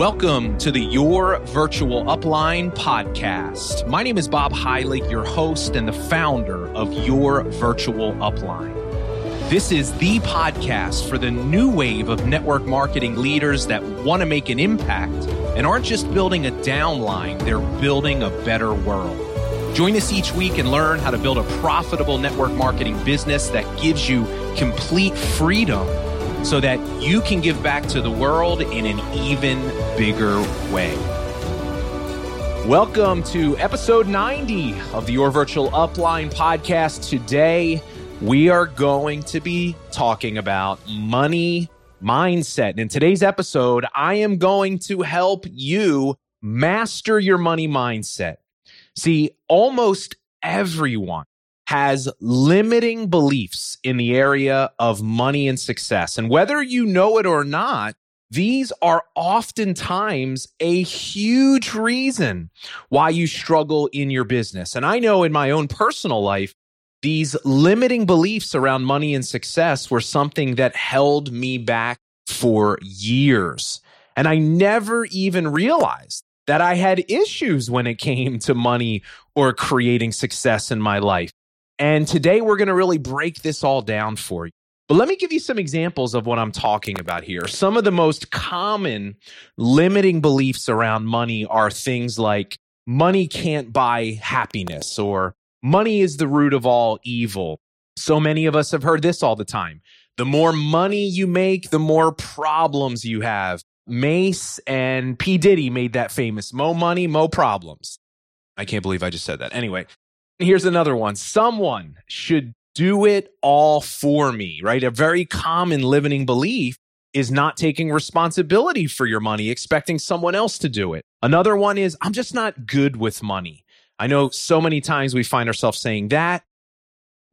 Welcome to the Your Virtual Upline podcast. My name is Bob Heilig, your host and the founder of Your Virtual Upline. This is the podcast for the new wave of network marketing leaders that want to make an impact and aren't just building a downline, they're building a better world. Join us each week and learn how to build a profitable network marketing business that gives you complete freedom so that you can give back to the world in an even bigger way. Welcome to episode 90 of the Your Virtual Upline podcast. Today, we are going to be talking about money mindset. And in today's episode, I am going to help you master your money mindset. See, almost everyone has limiting beliefs in the area of money and success. And whether you know it or not, these are oftentimes a huge reason why you struggle in your business. And I know in my own personal life, these limiting beliefs around money and success were something that held me back for years. And I never even realized that I had issues when it came to money or creating success in my life. And today we're going to really break this all down for you. But let me give you some examples of what I'm talking about here. Some of the most common limiting beliefs around money are things like money can't buy happiness or money is the root of all evil. So many of us have heard this all the time. The more money you make, the more problems you have. Mase and P. Diddy made that famous. Mo money, mo problems. I can't believe I just said that. Anyway, Here's another one. Someone should do it all for me, right? A very common limiting belief is not taking responsibility for your money, expecting someone else to do it. Another one is, I'm just not good with money. I know so many times we find ourselves saying that.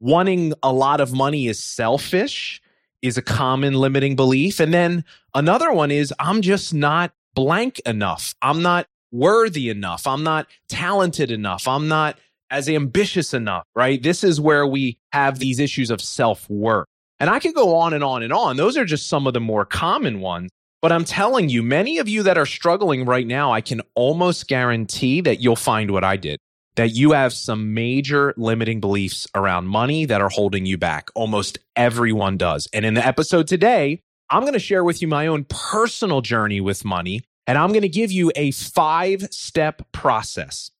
Wanting a lot of money is selfish, is a common limiting belief. And then another one is, I'm just not blank enough. I'm not worthy enough. I'm not talented enough. I'm not as ambitious enough, right? This is where we have these issues of self worth. And I could go on and on and on. Those are just some of the more common ones. But I'm telling you, many of you that are struggling right now, I can almost guarantee that you'll find what I did, that you have some major limiting beliefs around money that are holding you back. Almost everyone does. And in the episode today, I'm going to share with you my own personal journey with money. And I'm going to give you a five step process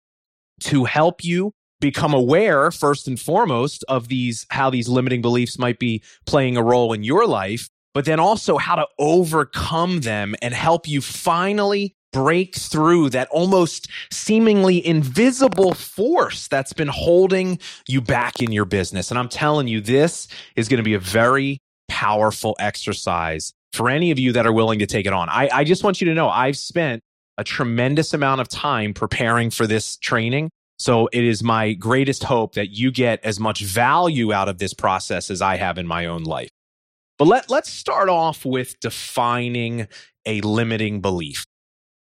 to help you become aware first and foremost of these how these limiting beliefs might be playing a role in your life but then also how to overcome them and help you finally break through that almost seemingly invisible force that's been holding you back in your business. And i'm telling you this is going to be a very powerful exercise for any of you that are willing to take it on. I, I just want you to know i've spent a tremendous amount of time preparing for this training so it is my greatest hope that you get as much value out of this process as I have in my own life. But let, let's start off with defining a limiting belief.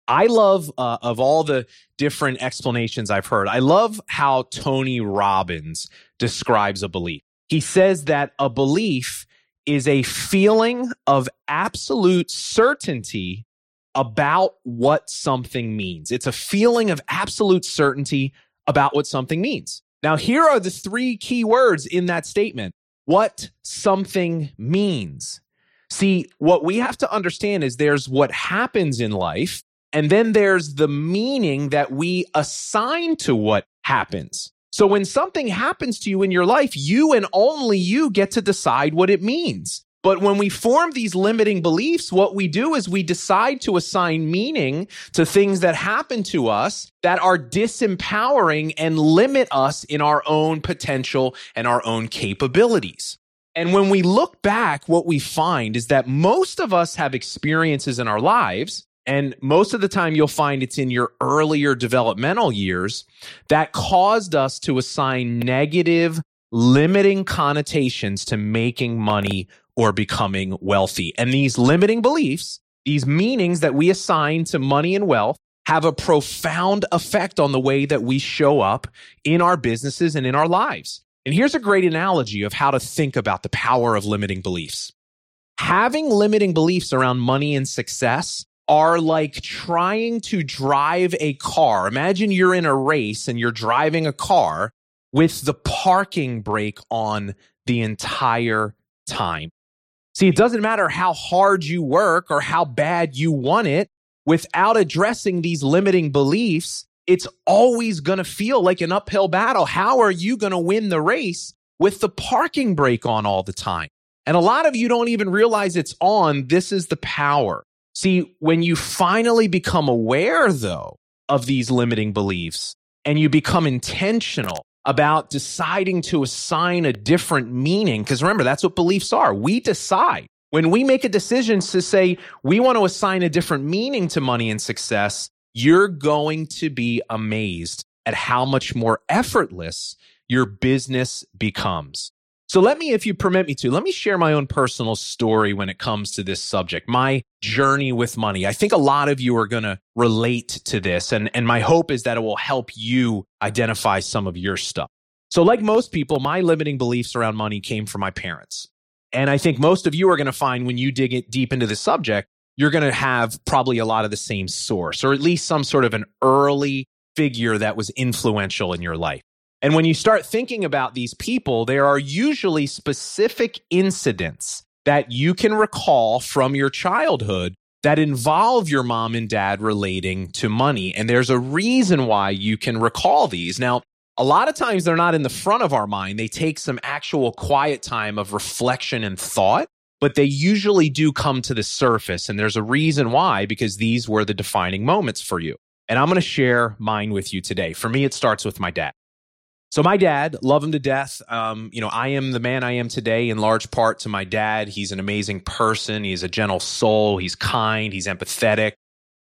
I love, uh, of all the different explanations I've heard, I love how Tony Robbins describes a belief. He says that a belief is a feeling of absolute certainty about what something means. It's a feeling of absolute certainty about what something means. Now, here are the three key words in that statement what something means. See, what we have to understand is there's what happens in life, and then there's the meaning that we assign to what happens. So when something happens to you in your life, you and only you get to decide what it means. But when we form these limiting beliefs, what we do is we decide to assign meaning to things that happen to us that are disempowering and limit us in our own potential and our own capabilities. And when we look back, what we find is that most of us have experiences in our lives. And most of the time, you'll find it's in your earlier developmental years that caused us to assign negative, limiting connotations to making money or becoming wealthy. And these limiting beliefs, these meanings that we assign to money and wealth, have a profound effect on the way that we show up in our businesses and in our lives. And here's a great analogy of how to think about the power of limiting beliefs. Having limiting beliefs around money and success are like trying to drive a car. Imagine you're in a race and you're driving a car with the parking brake on the entire time. See, it doesn't matter how hard you work or how bad you want it, without addressing these limiting beliefs, it's always going to feel like an uphill battle. How are you going to win the race with the parking brake on all the time? And a lot of you don't even realize it's on. This is the power. See, when you finally become aware, though, of these limiting beliefs and you become intentional about deciding to assign a different meaning, because remember, that's what beliefs are. We decide. When we make a decision to say we want to assign a different meaning to money and success, you're going to be amazed at how much more effortless your business becomes. So let me, if you permit me to, let me share my own personal story when it comes to this subject, my journey with money. I think a lot of you are going to relate to this. And, and my hope is that it will help you identify some of your stuff. So like most people, my limiting beliefs around money came from my parents. And I think most of you are going to find when you dig it deep into the subject, you're going to have probably a lot of the same source or at least some sort of an early figure that was influential in your life. And when you start thinking about these people, there are usually specific incidents that you can recall from your childhood that involve your mom and dad relating to money. And there's a reason why you can recall these. Now, a lot of times they're not in the front of our mind. They take some actual quiet time of reflection and thought, but they usually do come to the surface. And there's a reason why, because these were the defining moments for you. And I'm going to share mine with you today. For me, it starts with my dad. So my dad, love him to death. Um, you know, I am the man I am today in large part to my dad. He's an amazing person. He's a gentle soul. He's kind. He's empathetic.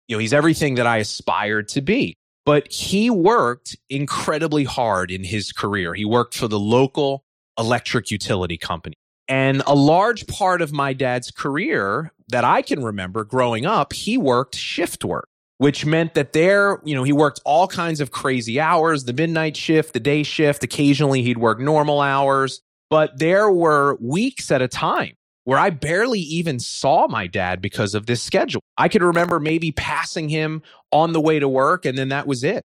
You know, he's everything that I aspired to be. But he worked incredibly hard in his career. He worked for the local electric utility company. And a large part of my dad's career that I can remember growing up, he worked shift work which meant that there, you know, he worked all kinds of crazy hours, the midnight shift, the day shift. Occasionally he'd work normal hours, but there were weeks at a time where I barely even saw my dad because of this schedule. I could remember maybe passing him on the way to work and then that was it.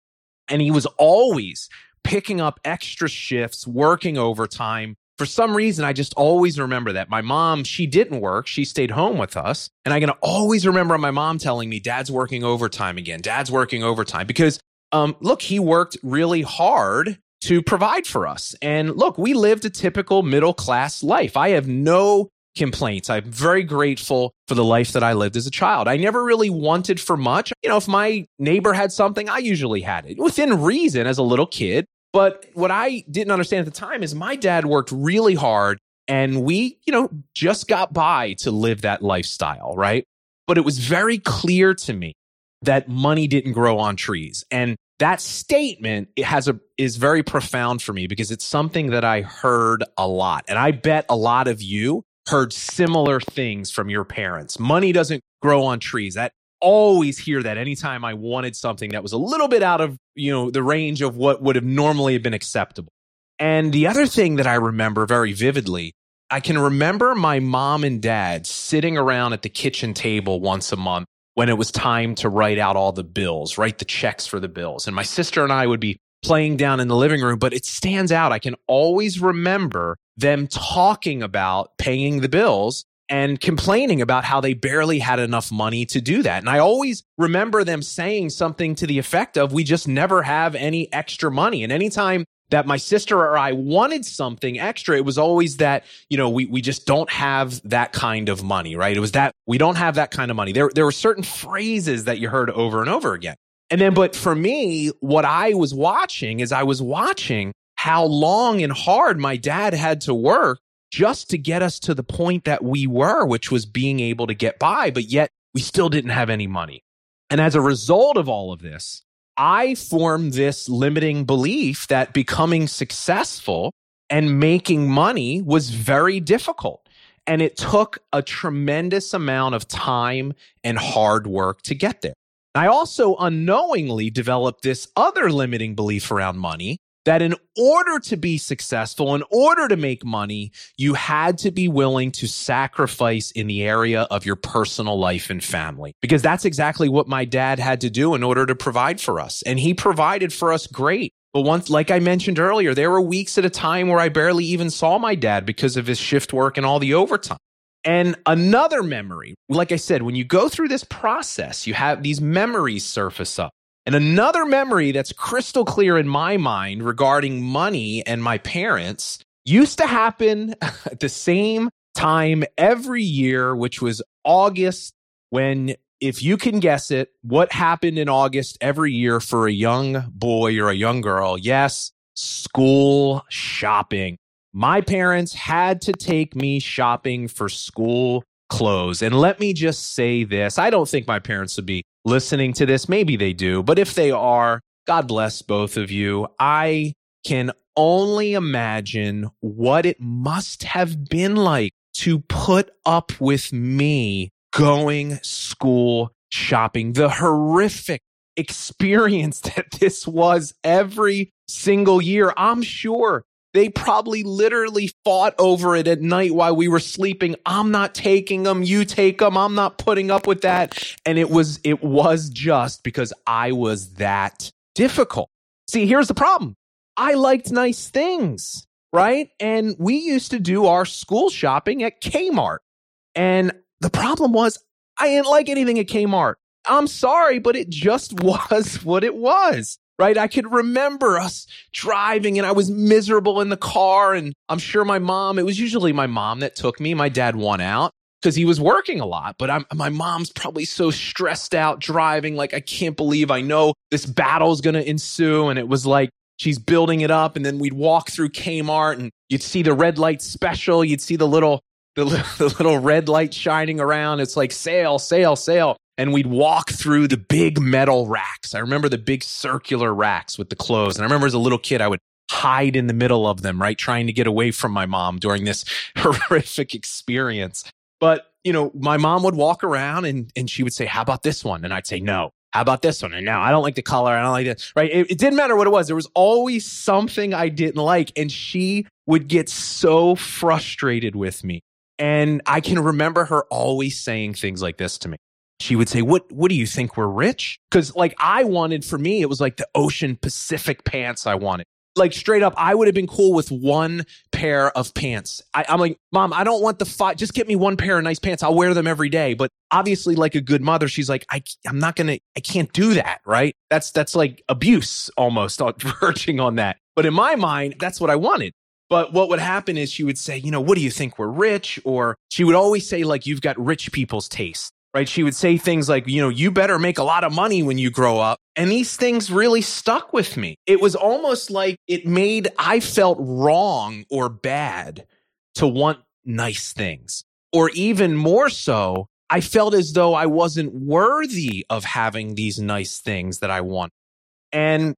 And he was always picking up extra shifts, working overtime, for some reason, I just always remember that. My mom, she didn't work. She stayed home with us. And I can always remember my mom telling me, Dad's working overtime again. Dad's working overtime because, um, look, he worked really hard to provide for us. And look, we lived a typical middle class life. I have no complaints. I'm very grateful for the life that I lived as a child. I never really wanted for much. You know, if my neighbor had something, I usually had it within reason as a little kid. But what I didn't understand at the time is my dad worked really hard and we, you know, just got by to live that lifestyle, right? But it was very clear to me that money didn't grow on trees. And that statement it has a is very profound for me because it's something that I heard a lot. And I bet a lot of you heard similar things from your parents. Money doesn't grow on trees. That always hear that anytime I wanted something that was a little bit out of, you know, the range of what would have normally been acceptable. And the other thing that I remember very vividly, I can remember my mom and dad sitting around at the kitchen table once a month when it was time to write out all the bills, write the checks for the bills. And my sister and I would be playing down in the living room, but it stands out. I can always remember them talking about paying the bills and complaining about how they barely had enough money to do that. And I always remember them saying something to the effect of, we just never have any extra money. And anytime that my sister or I wanted something extra, it was always that, you know, we, we just don't have that kind of money, right? It was that we don't have that kind of money. There, there were certain phrases that you heard over and over again. And then, but for me, what I was watching is I was watching how long and hard my dad had to work just to get us to the point that we were, which was being able to get by, but yet we still didn't have any money. And as a result of all of this, I formed this limiting belief that becoming successful and making money was very difficult. And it took a tremendous amount of time and hard work to get there. I also unknowingly developed this other limiting belief around money that in order to be successful, in order to make money, you had to be willing to sacrifice in the area of your personal life and family. Because that's exactly what my dad had to do in order to provide for us. And he provided for us great. But once, like I mentioned earlier, there were weeks at a time where I barely even saw my dad because of his shift work and all the overtime. And another memory, like I said, when you go through this process, you have these memories surface up. And another memory that's crystal clear in my mind regarding money and my parents used to happen at the same time every year, which was August, when, if you can guess it, what happened in August every year for a young boy or a young girl? Yes, school shopping. My parents had to take me shopping for school clothes. And let me just say this I don't think my parents would be listening to this. Maybe they do, but if they are, God bless both of you. I can only imagine what it must have been like to put up with me going school shopping, the horrific experience that this was every single year. I'm sure they probably literally fought over it at night while we were sleeping. I'm not taking them. You take them. I'm not putting up with that. And it was, it was just because I was that difficult. See, here's the problem. I liked nice things, right? And we used to do our school shopping at Kmart. And the problem was I didn't like anything at Kmart. I'm sorry, but it just was what it was right? I could remember us driving and I was miserable in the car. And I'm sure my mom, it was usually my mom that took me. My dad won out because he was working a lot. But I'm, my mom's probably so stressed out driving. Like, I can't believe I know this battle is going to ensue. And it was like, she's building it up. And then we'd walk through Kmart and you'd see the red light special. You'd see the little, the, the little red light shining around. It's like sale, sale, sale and we'd walk through the big metal racks. I remember the big circular racks with the clothes. And I remember as a little kid, I would hide in the middle of them, right? Trying to get away from my mom during this horrific experience. But, you know, my mom would walk around and, and she would say, How about this one? And I'd say, No. How about this one? And now I don't like the color. I don't like this. Right. It, it didn't matter what it was. There was always something I didn't like. And she would get so frustrated with me. And I can remember her always saying things like this to me she would say, "What what do you think we're rich?" Cuz like I wanted for me it was like the Ocean Pacific pants I wanted. Like straight up, I would have been cool with one pair of pants. I, am like, Mom, I don't want the five. Just get me one pair of nice pants. I'll wear them every day. But obviously, like a good mother, she's like, I, I'm not gonna, I can't do that. Right? That's that's like abuse almost, verging on that. But in my mind, that's what I wanted. But what would happen is she would say, you know, what do you think we're rich? Or she would always say, like, you've got rich people's taste right? She would say things like, you know, you better make a lot of money when you grow up. And these things really stuck with me. It was almost like it made, I felt wrong or bad to want nice things. Or even more so, I felt as though I wasn't worthy of having these nice things that I want. And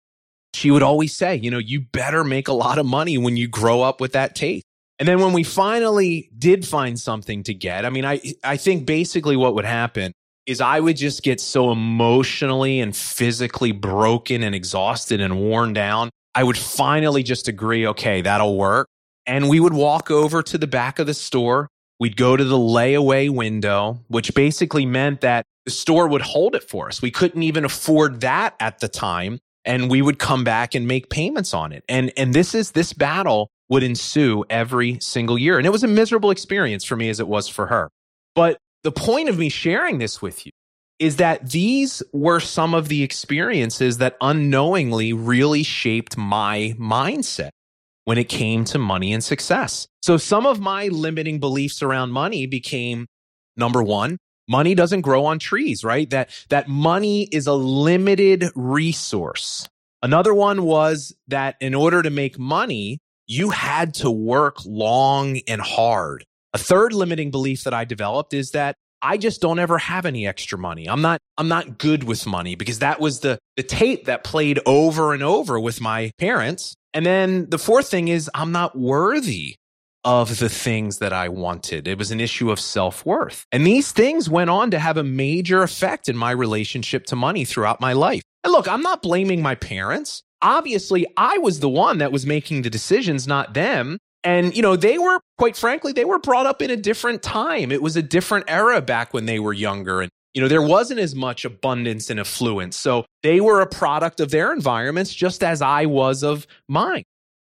she would always say, you know, you better make a lot of money when you grow up with that taste. And then when we finally did find something to get, I mean, I, I think basically what would happen is I would just get so emotionally and physically broken and exhausted and worn down. I would finally just agree, okay, that'll work. And we would walk over to the back of the store. We'd go to the layaway window, which basically meant that the store would hold it for us. We couldn't even afford that at the time. And we would come back and make payments on it. And, and this is this battle would ensue every single year. And it was a miserable experience for me as it was for her. But the point of me sharing this with you is that these were some of the experiences that unknowingly really shaped my mindset when it came to money and success. So some of my limiting beliefs around money became number one, money doesn't grow on trees, right? That, that money is a limited resource. Another one was that in order to make money, you had to work long and hard. A third limiting belief that I developed is that I just don't ever have any extra money. I'm not I'm not good with money because that was the the tape that played over and over with my parents. And then the fourth thing is I'm not worthy of the things that I wanted. It was an issue of self-worth. And these things went on to have a major effect in my relationship to money throughout my life. And look, I'm not blaming my parents. Obviously I was the one that was making the decisions, not them. And, you know, they were, quite frankly, they were brought up in a different time. It was a different era back when they were younger. And, you know, there wasn't as much abundance and affluence. So they were a product of their environments, just as I was of mine.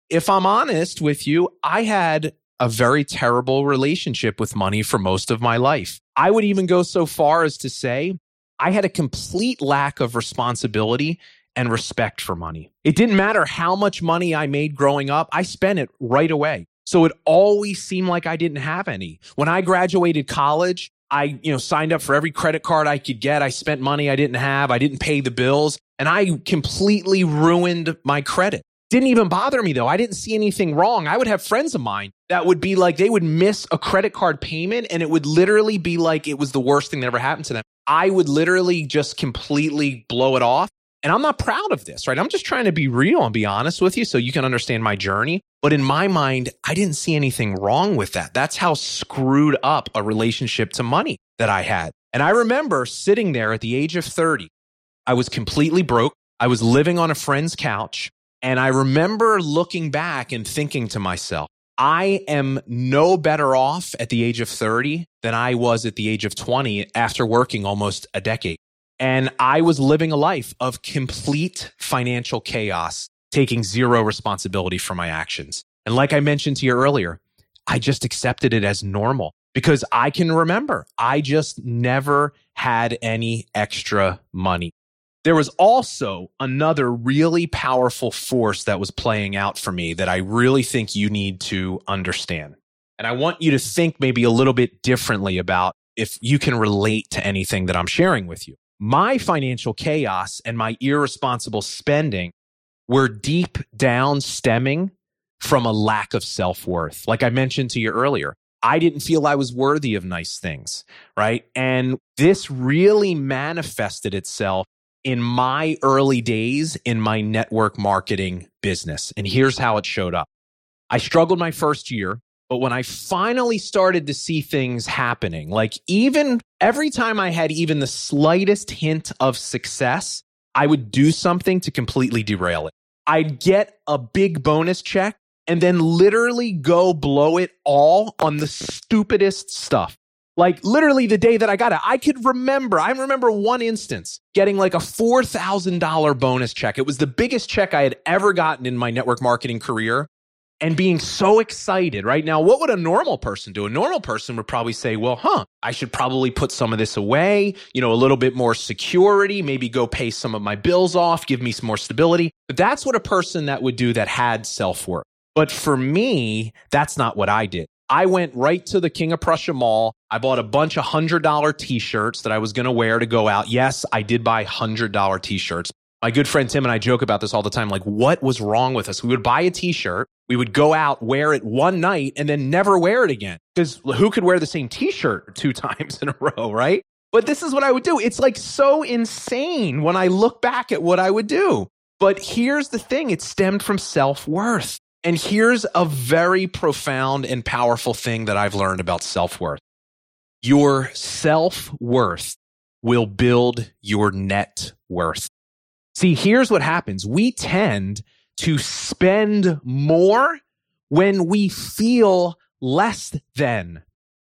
If I'm honest with you, I had a very terrible relationship with money for most of my life. I would even go so far as to say I had a complete lack of responsibility and respect for money. It didn't matter how much money I made growing up, I spent it right away. So it always seemed like I didn't have any. When I graduated college, I, you know, signed up for every credit card I could get. I spent money I didn't have. I didn't pay the bills and I completely ruined my credit. Didn't even bother me though. I didn't see anything wrong. I would have friends of mine that would be like, they would miss a credit card payment and it would literally be like it was the worst thing that ever happened to them. I would literally just completely blow it off and I'm not proud of this, right? I'm just trying to be real and be honest with you so you can understand my journey. But in my mind, I didn't see anything wrong with that. That's how screwed up a relationship to money that I had. And I remember sitting there at the age of 30. I was completely broke. I was living on a friend's couch. And I remember looking back and thinking to myself, I am no better off at the age of 30 than I was at the age of 20 after working almost a decade. And I was living a life of complete financial chaos, taking zero responsibility for my actions. And like I mentioned to you earlier, I just accepted it as normal because I can remember I just never had any extra money. There was also another really powerful force that was playing out for me that I really think you need to understand. And I want you to think maybe a little bit differently about if you can relate to anything that I'm sharing with you my financial chaos and my irresponsible spending were deep down stemming from a lack of self worth. Like I mentioned to you earlier, I didn't feel I was worthy of nice things, right? And this really manifested itself in my early days in my network marketing business. And here's how it showed up. I struggled my first year. But when I finally started to see things happening, like even every time I had even the slightest hint of success, I would do something to completely derail it. I'd get a big bonus check and then literally go blow it all on the stupidest stuff. Like literally the day that I got it, I could remember, I remember one instance getting like a $4,000 bonus check. It was the biggest check I had ever gotten in my network marketing career and being so excited right now what would a normal person do a normal person would probably say well huh i should probably put some of this away you know a little bit more security maybe go pay some of my bills off give me some more stability but that's what a person that would do that had self-worth but for me that's not what i did I went right to the King of Prussia Mall. I bought a bunch of $100 t shirts that I was going to wear to go out. Yes, I did buy $100 t shirts. My good friend Tim and I joke about this all the time. Like, what was wrong with us? We would buy a t shirt, we would go out, wear it one night, and then never wear it again. Because who could wear the same t shirt two times in a row, right? But this is what I would do. It's like so insane when I look back at what I would do. But here's the thing it stemmed from self worth. And here's a very profound and powerful thing that I've learned about self worth your self worth will build your net worth. See, here's what happens. We tend to spend more when we feel less than.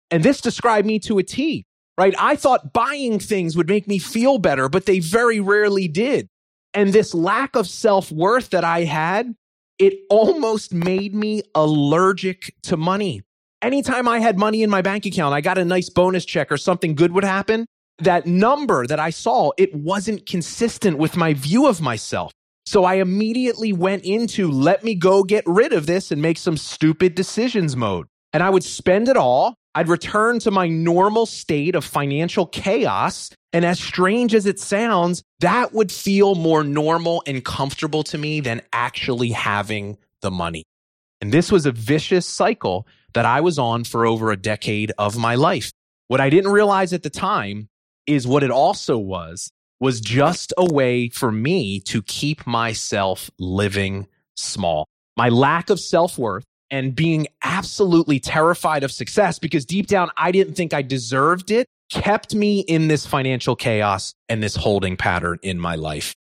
And this described me to a T, right? I thought buying things would make me feel better, but they very rarely did. And this lack of self worth that I had, it almost made me allergic to money. Anytime I had money in my bank account, I got a nice bonus check or something good would happen that number that I saw, it wasn't consistent with my view of myself. So I immediately went into let me go get rid of this and make some stupid decisions mode. And I would spend it all. I'd return to my normal state of financial chaos. And as strange as it sounds, that would feel more normal and comfortable to me than actually having the money. And this was a vicious cycle that I was on for over a decade of my life. What I didn't realize at the time is what it also was was just a way for me to keep myself living small. My lack of self worth and being absolutely terrified of success because deep down I didn't think I deserved it kept me in this financial chaos and this holding pattern in my life.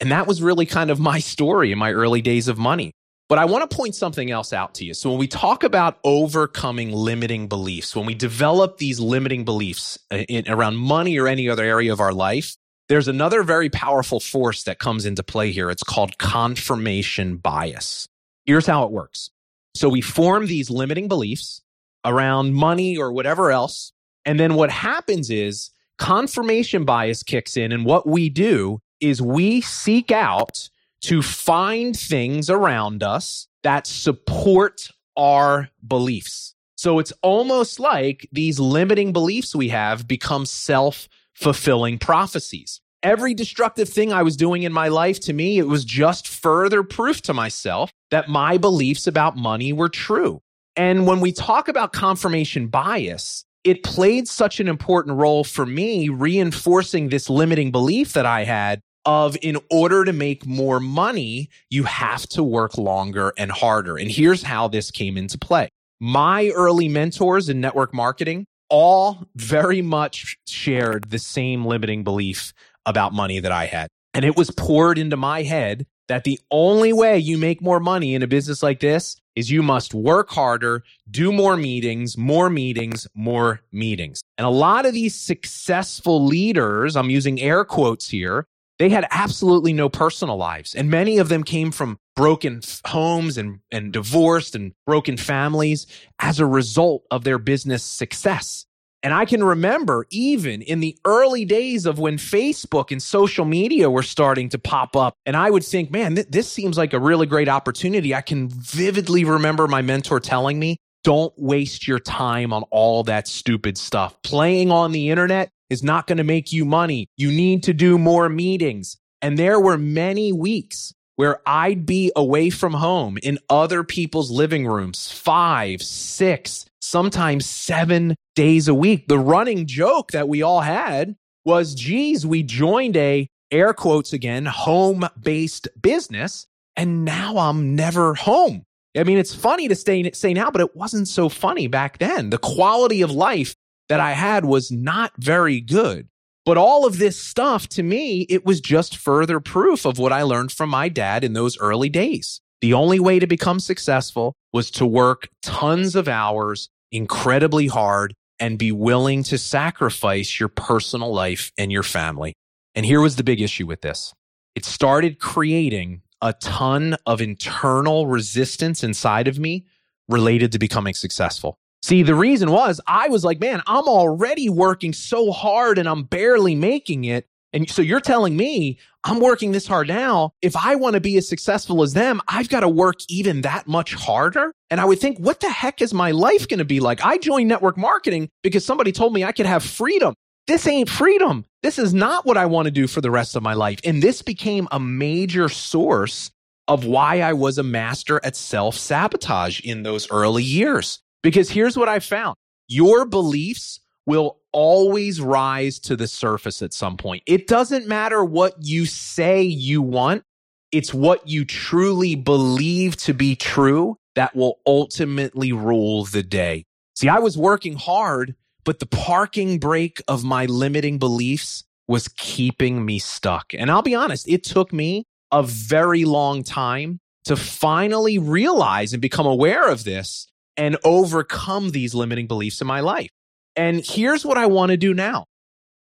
And that was really kind of my story in my early days of money. But I want to point something else out to you. So when we talk about overcoming limiting beliefs, when we develop these limiting beliefs uh, in, around money or any other area of our life, there's another very powerful force that comes into play here. It's called confirmation bias. Here's how it works. So we form these limiting beliefs around money or whatever else. And then what happens is confirmation bias kicks in. And what we do is we seek out to find things around us that support our beliefs. So it's almost like these limiting beliefs we have become self fulfilling prophecies. Every destructive thing I was doing in my life, to me, it was just further proof to myself that my beliefs about money were true. And when we talk about confirmation bias, it played such an important role for me reinforcing this limiting belief that I had of in order to make more money, you have to work longer and harder. And here's how this came into play. My early mentors in network marketing all very much shared the same limiting belief about money that I had. And it was poured into my head that the only way you make more money in a business like this is you must work harder, do more meetings, more meetings, more meetings. And a lot of these successful leaders, I'm using air quotes here, they had absolutely no personal lives. And many of them came from broken homes and, and divorced and broken families as a result of their business success. And I can remember even in the early days of when Facebook and social media were starting to pop up. And I would think, man, th- this seems like a really great opportunity. I can vividly remember my mentor telling me, don't waste your time on all that stupid stuff. Playing on the internet is not going to make you money. You need to do more meetings. And there were many weeks where I'd be away from home in other people's living rooms, five, six, sometimes seven days a week. The running joke that we all had was, geez, we joined a air quotes again, home based business. And now I'm never home. I mean, it's funny to say, say now, but it wasn't so funny back then. The quality of life that I had was not very good. But all of this stuff to me, it was just further proof of what I learned from my dad in those early days. The only way to become successful was to work tons of hours incredibly hard and be willing to sacrifice your personal life and your family. And here was the big issue with this. It started creating a ton of internal resistance inside of me related to becoming successful. See, the reason was I was like, man, I'm already working so hard and I'm barely making it. And so you're telling me I'm working this hard now. If I want to be as successful as them, I've got to work even that much harder. And I would think, what the heck is my life going to be like? I joined network marketing because somebody told me I could have freedom. This ain't freedom. This is not what I want to do for the rest of my life. And this became a major source of why I was a master at self sabotage in those early years. Because here's what I found your beliefs will always rise to the surface at some point. It doesn't matter what you say you want, it's what you truly believe to be true that will ultimately rule the day. See, I was working hard, but the parking brake of my limiting beliefs was keeping me stuck. And I'll be honest, it took me a very long time to finally realize and become aware of this and overcome these limiting beliefs in my life. And here's what I want to do now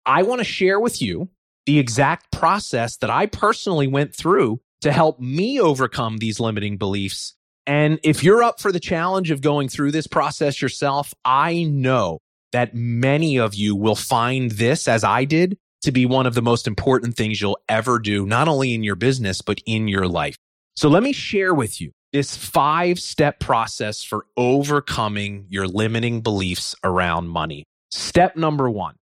I want to share with you the exact process that I personally went through to help me overcome these limiting beliefs. And if you're up for the challenge of going through this process yourself, I know that many of you will find this, as I did, to be one of the most important things you'll ever do, not only in your business, but in your life. So let me share with you this five step process for overcoming your limiting beliefs around money. Step number one,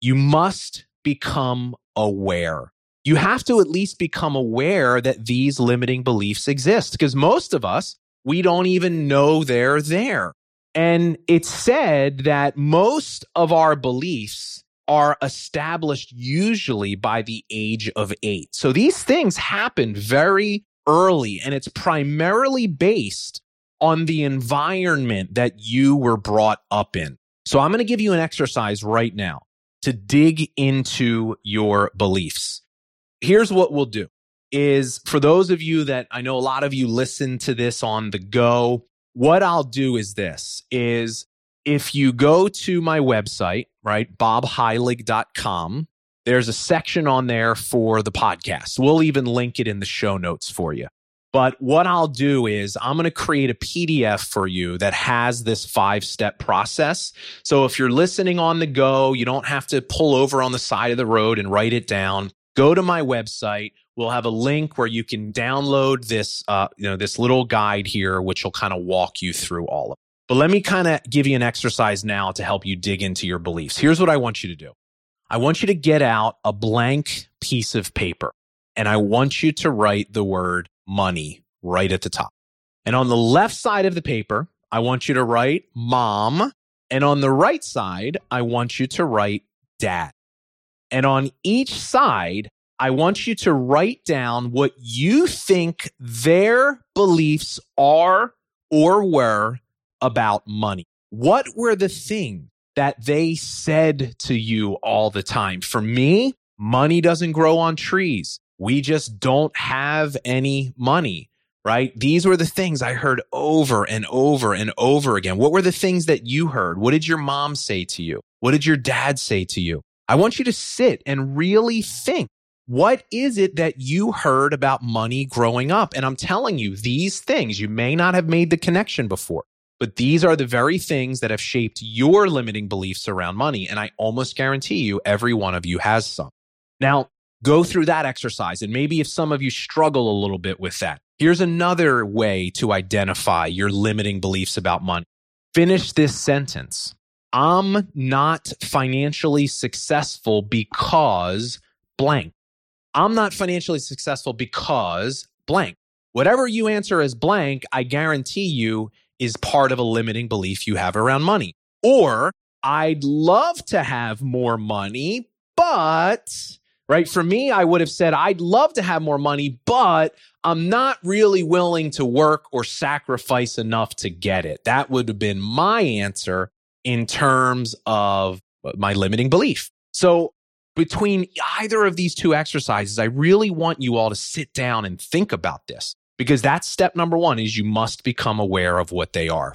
you must become aware. You have to at least become aware that these limiting beliefs exist because most of us, we don't even know they're there. And it's said that most of our beliefs are established usually by the age of eight. So these things happen very early and it's primarily based on the environment that you were brought up in. So I'm going to give you an exercise right now to dig into your beliefs. Here's what we'll do. is for those of you that I know a lot of you listen to this on the go, what I'll do is this is if you go to my website, right, bobheilig.com, there's a section on there for the podcast. We'll even link it in the show notes for you. But what I'll do is I'm going to create a PDF for you that has this five step process. So if you're listening on the go, you don't have to pull over on the side of the road and write it down. Go to my website. We'll have a link where you can download this, uh, you know, this little guide here, which will kind of walk you through all of it. But let me kind of give you an exercise now to help you dig into your beliefs. Here's what I want you to do. I want you to get out a blank piece of paper and I want you to write the word money right at the top. And on the left side of the paper, I want you to write mom. And on the right side, I want you to write dad. And on each side, I want you to write down what you think their beliefs are or were about money. What were the things that they said to you all the time? For me, money doesn't grow on trees. We just don't have any money, right? These were the things I heard over and over and over again. What were the things that you heard? What did your mom say to you? What did your dad say to you? I want you to sit and really think. What is it that you heard about money growing up? And I'm telling you, these things, you may not have made the connection before, but these are the very things that have shaped your limiting beliefs around money. And I almost guarantee you, every one of you has some. Now, go through that exercise. And maybe if some of you struggle a little bit with that, here's another way to identify your limiting beliefs about money. Finish this sentence. I'm not financially successful because blank. I'm not financially successful because blank. Whatever you answer as blank, I guarantee you is part of a limiting belief you have around money. Or I'd love to have more money, but right? For me, I would have said, I'd love to have more money, but I'm not really willing to work or sacrifice enough to get it. That would have been my answer in terms of my limiting belief. So between either of these two exercises, I really want you all to sit down and think about this because that's step number one is you must become aware of what they are.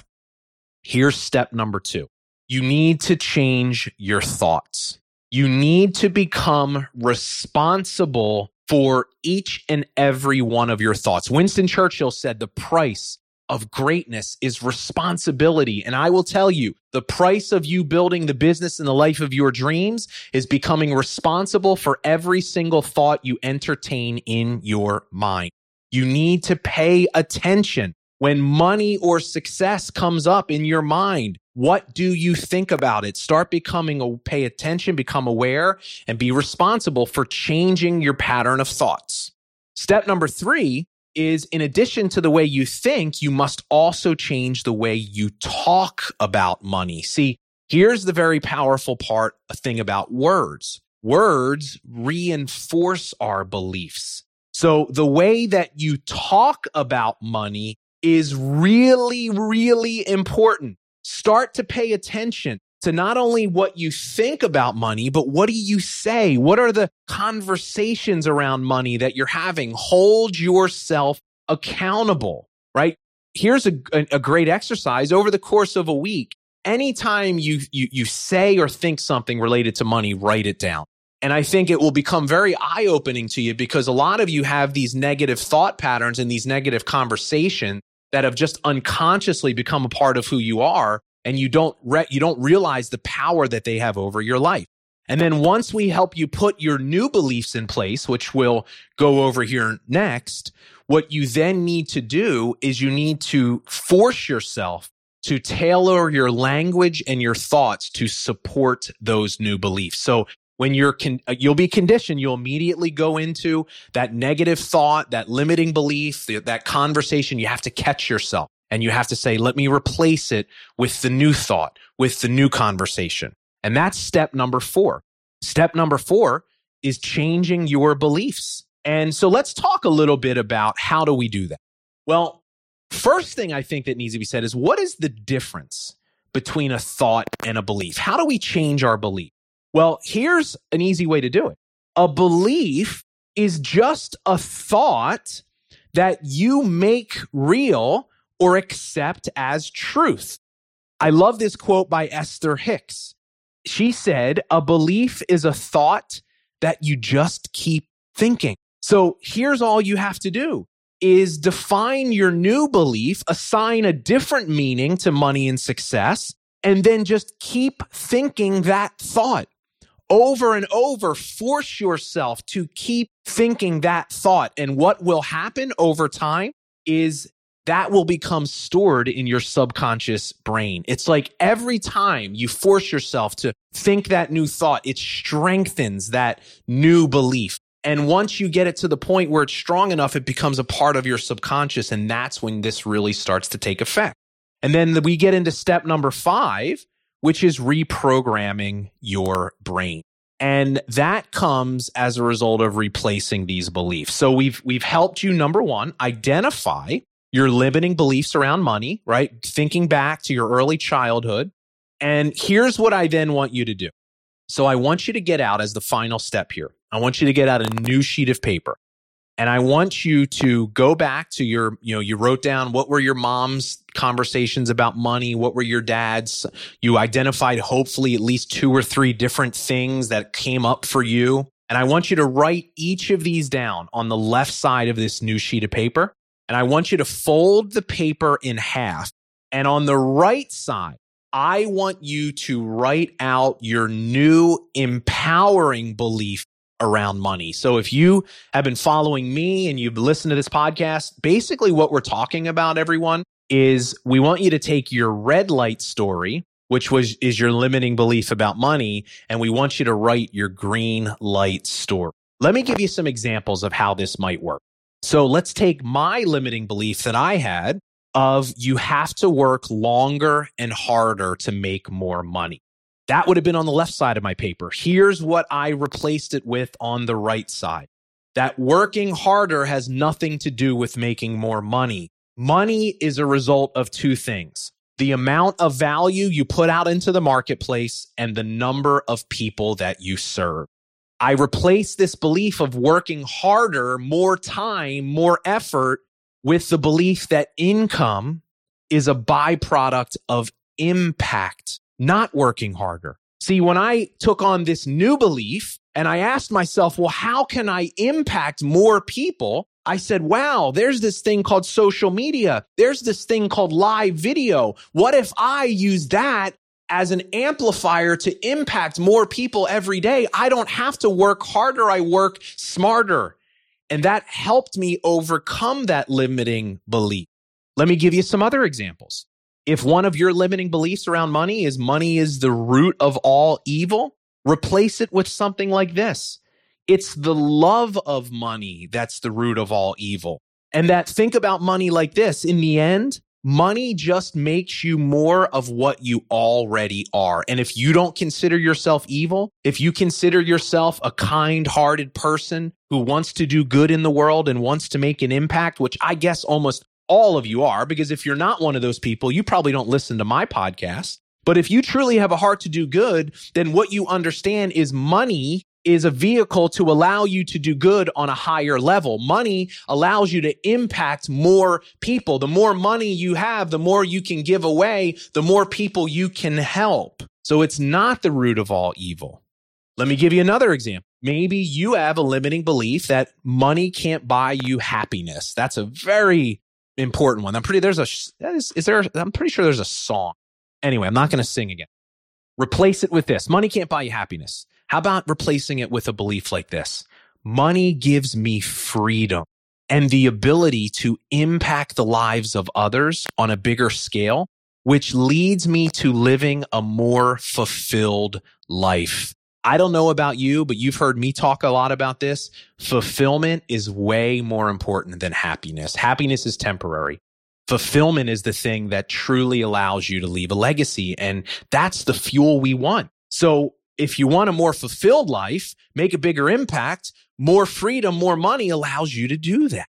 Here's step number two. You need to change your thoughts. You need to become responsible for each and every one of your thoughts. Winston Churchill said the price of greatness is responsibility. And I will tell you, the price of you building the business and the life of your dreams is becoming responsible for every single thought you entertain in your mind. You need to pay attention when money or success comes up in your mind. What do you think about it? Start becoming, a, pay attention, become aware, and be responsible for changing your pattern of thoughts. Step number three is in addition to the way you think, you must also change the way you talk about money. See, here's the very powerful part, a thing about words. Words reinforce our beliefs. So the way that you talk about money is really, really important. Start to pay attention to not only what you think about money, but what do you say? What are the conversations around money that you're having? Hold yourself accountable, right? Here's a, a, great exercise over the course of a week. Anytime you, you, you say or think something related to money, write it down. And I think it will become very eye opening to you because a lot of you have these negative thought patterns and these negative conversations that have just unconsciously become a part of who you are and you don't re- you don't realize the power that they have over your life. And then once we help you put your new beliefs in place, which we'll go over here next, what you then need to do is you need to force yourself to tailor your language and your thoughts to support those new beliefs. So when you're con- uh, you'll be conditioned you'll immediately go into that negative thought that limiting belief that conversation you have to catch yourself and you have to say let me replace it with the new thought with the new conversation. And that's step number 4 step number 4 is changing your beliefs. And so let's talk a little bit about how do we do that? Well first thing i think that needs to be said is what is the difference between a thought and a belief? How do we change our belief well, here's an easy way to do it. A belief is just a thought that you make real or accept as truth. I love this quote by Esther Hicks. She said, A belief is a thought that you just keep thinking. So here's all you have to do is define your new belief, assign a different meaning to money and success, and then just keep thinking that thought over and over. Force yourself to keep thinking that thought. And what will happen over time is that will become stored in your subconscious brain. It's like every time you force yourself to think that new thought, it strengthens that new belief. And once you get it to the point where it's strong enough, it becomes a part of your subconscious. And that's when this really starts to take effect. And then we get into step number five, which is reprogramming your brain. And that comes as a result of replacing these beliefs. So we've, we've helped you, number one, identify your limiting beliefs around money, right? Thinking back to your early childhood. And here's what I then want you to do. So I want you to get out as the final step here. I want you to get out a new sheet of paper. And I want you to go back to your, you know, you wrote down what were your mom's conversations about money? What were your dad's? You identified hopefully at least two or three different things that came up for you. And I want you to write each of these down on the left side of this new sheet of paper. And I want you to fold the paper in half. And on the right side, I want you to write out your new empowering belief around money. So if you have been following me and you've listened to this podcast, basically what we're talking about, everyone, is we want you to take your red light story, which was is your limiting belief about money, and we want you to write your green light story. Let me give you some examples of how this might work. So let's take my limiting belief that I had of you have to work longer and harder to make more money. That would have been on the left side of my paper. Here's what I replaced it with on the right side. That working harder has nothing to do with making more money. Money is a result of two things the amount of value you put out into the marketplace and the number of people that you serve. I replace this belief of working harder, more time, more effort with the belief that income is a byproduct of impact, not working harder. See, when I took on this new belief and I asked myself, well, how can I impact more people? I said, wow, there's this thing called social media. There's this thing called live video. What if I use that as an amplifier to impact more people every day. I don't have to work harder. I work smarter. And that helped me overcome that limiting belief. Let me give you some other examples. If one of your limiting beliefs around money is money is the root of all evil, replace it with something like this. It's the love of money that's the root of all evil. And that think about money like this. In the end, Money just makes you more of what you already are. And if you don't consider yourself evil, if you consider yourself a kind hearted person who wants to do good in the world and wants to make an impact, which I guess almost all of you are, because if you're not one of those people, you probably don't listen to my podcast. But if you truly have a heart to do good, then what you understand is money is a vehicle to allow you to do good on a higher level. Money allows you to impact more people. The more money you have, the more you can give away, the more people you can help. So it's not the root of all evil. Let me give you another example. Maybe you have a limiting belief that money can't buy you happiness. That's a very important one. I'm pretty, there's a, is, is there, I'm pretty sure there's a song. Anyway, I'm not going to sing again. Replace it with this. Money can't buy you happiness. How about replacing it with a belief like this? Money gives me freedom and the ability to impact the lives of others on a bigger scale, which leads me to living a more fulfilled life. I don't know about you, but you've heard me talk a lot about this. Fulfillment is way more important than happiness. Happiness is temporary. Fulfillment is the thing that truly allows you to leave a legacy. And that's the fuel we want. So if you want a more fulfilled life, make a bigger impact, more freedom, more money allows you to do that.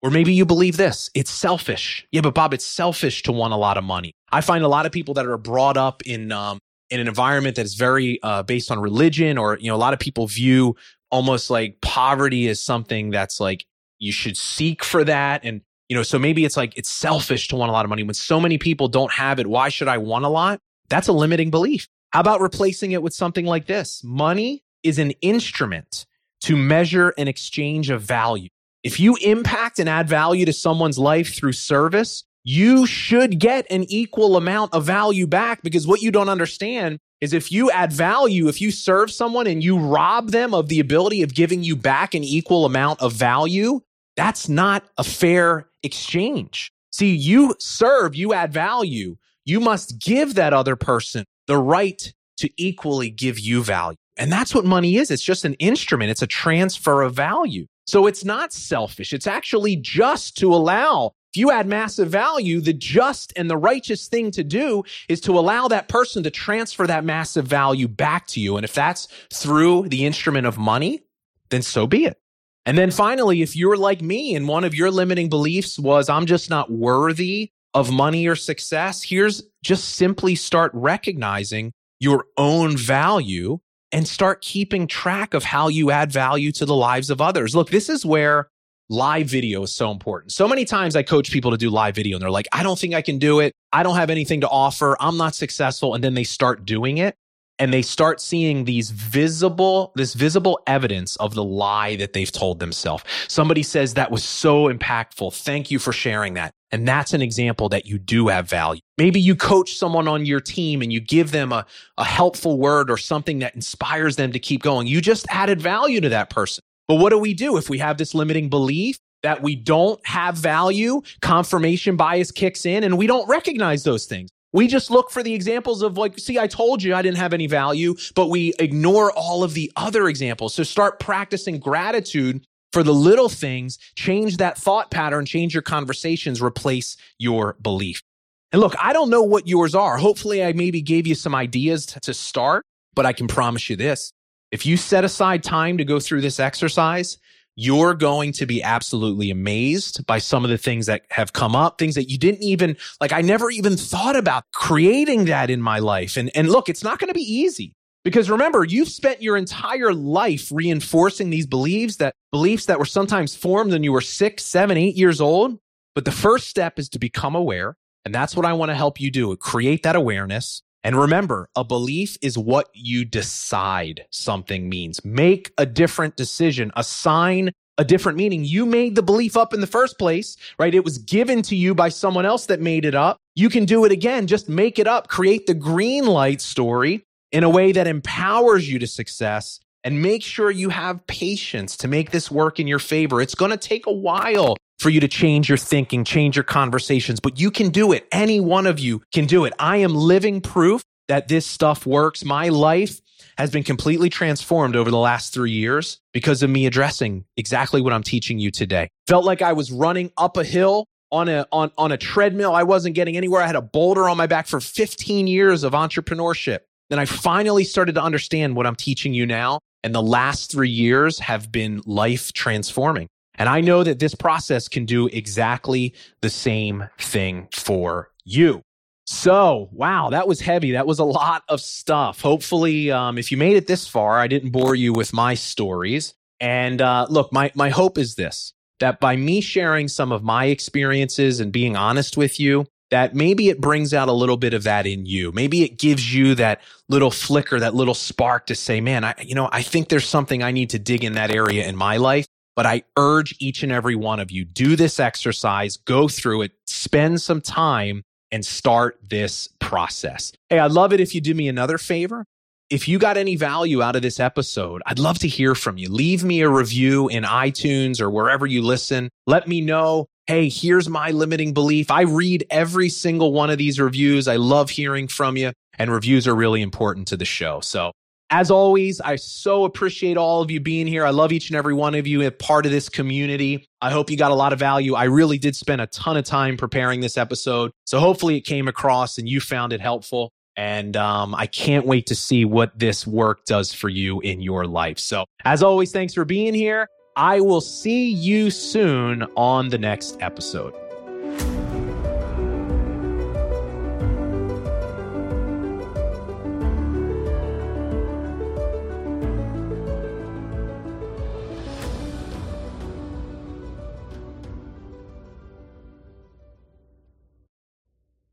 Or maybe you believe this. It's selfish. Yeah, but Bob, it's selfish to want a lot of money. I find a lot of people that are brought up in, um, in an environment that is very uh, based on religion or you know a lot of people view almost like poverty is something that's like you should seek for that. And, you know, so maybe it's like it's selfish to want a lot of money when so many people don't have it. Why should I want a lot? That's a limiting belief. How about replacing it with something like this? Money is an instrument to measure an exchange of value. If you impact and add value to someone's life through service, you should get an equal amount of value back because what you don't understand is if you add value, if you serve someone and you rob them of the ability of giving you back an equal amount of value, that's not a fair exchange. See, you serve, you add value. You must give that other person the right to equally give you value. And that's what money is. It's just an instrument. It's a transfer of value. So it's not selfish. It's actually just to allow if you add massive value, the just and the righteous thing to do is to allow that person to transfer that massive value back to you. And if that's through the instrument of money, then so be it. And then finally, if you're like me and one of your limiting beliefs was, I'm just not worthy of money or success, here's just simply start recognizing your own value and start keeping track of how you add value to the lives of others. Look, this is where live video is so important. So many times I coach people to do live video and they're like, I don't think I can do it. I don't have anything to offer. I'm not successful. And then they start doing it and they start seeing these visible, this visible evidence of the lie that they've told themselves. Somebody says that was so impactful. Thank you for sharing that. And that's an example that you do have value. Maybe you coach someone on your team and you give them a, a helpful word or something that inspires them to keep going. You just added value to that person. But what do we do if we have this limiting belief that we don't have value? Confirmation bias kicks in and we don't recognize those things. We just look for the examples of like, see, I told you I didn't have any value, but we ignore all of the other examples. So start practicing gratitude for the little things, change that thought pattern, change your conversations, replace your belief. And look, I don't know what yours are. Hopefully I maybe gave you some ideas to start, but I can promise you this. If you set aside time to go through this exercise, you're going to be absolutely amazed by some of the things that have come up, things that you didn't even like. I never even thought about creating that in my life. And, and look, it's not going to be easy because remember, you've spent your entire life reinforcing these beliefs that beliefs that were sometimes formed when you were six, seven, eight years old. But the first step is to become aware. And that's what I want to help you do. Create that awareness. And remember, a belief is what you decide something means. Make a different decision, assign a different meaning. You made the belief up in the first place, right? It was given to you by someone else that made it up. You can do it again. Just make it up. Create the green light story in a way that empowers you to success and make sure you have patience to make this work in your favor. It's going to take a while for you to change your thinking, change your conversations, but you can do it. Any one of you can do it. I am living proof that this stuff works. My life has been completely transformed over the last three years because of me addressing exactly what I'm teaching you today. Felt like I was running up a hill on a on on a treadmill. I wasn't getting anywhere. I had a boulder on my back for 15 years of entrepreneurship. Then I finally started to understand what I'm teaching you now. And the last three years have been life transforming. And I know that this process can do exactly the same thing for you. So, wow, that was heavy. That was a lot of stuff. Hopefully, um, if you made it this far, I didn't bore you with my stories. And uh, look, my, my hope is this that by me sharing some of my experiences and being honest with you, that maybe it brings out a little bit of that in you. Maybe it gives you that little flicker, that little spark to say, man, I, you know, I think there's something I need to dig in that area in my life. But I urge each and every one of you, do this exercise, go through it, spend some time and start this process. Hey, I'd love it if you do me another favor. If you got any value out of this episode, I'd love to hear from you. Leave me a review in iTunes or wherever you listen. Let me know hey, here's my limiting belief. I read every single one of these reviews. I love hearing from you, and reviews are really important to the show. So, as always, I so appreciate all of you being here. I love each and every one of you a part of this community. I hope you got a lot of value. I really did spend a ton of time preparing this episode. So hopefully it came across and you found it helpful. And um, I can't wait to see what this work does for you in your life. So, as always, thanks for being here. I will see you soon on the next episode.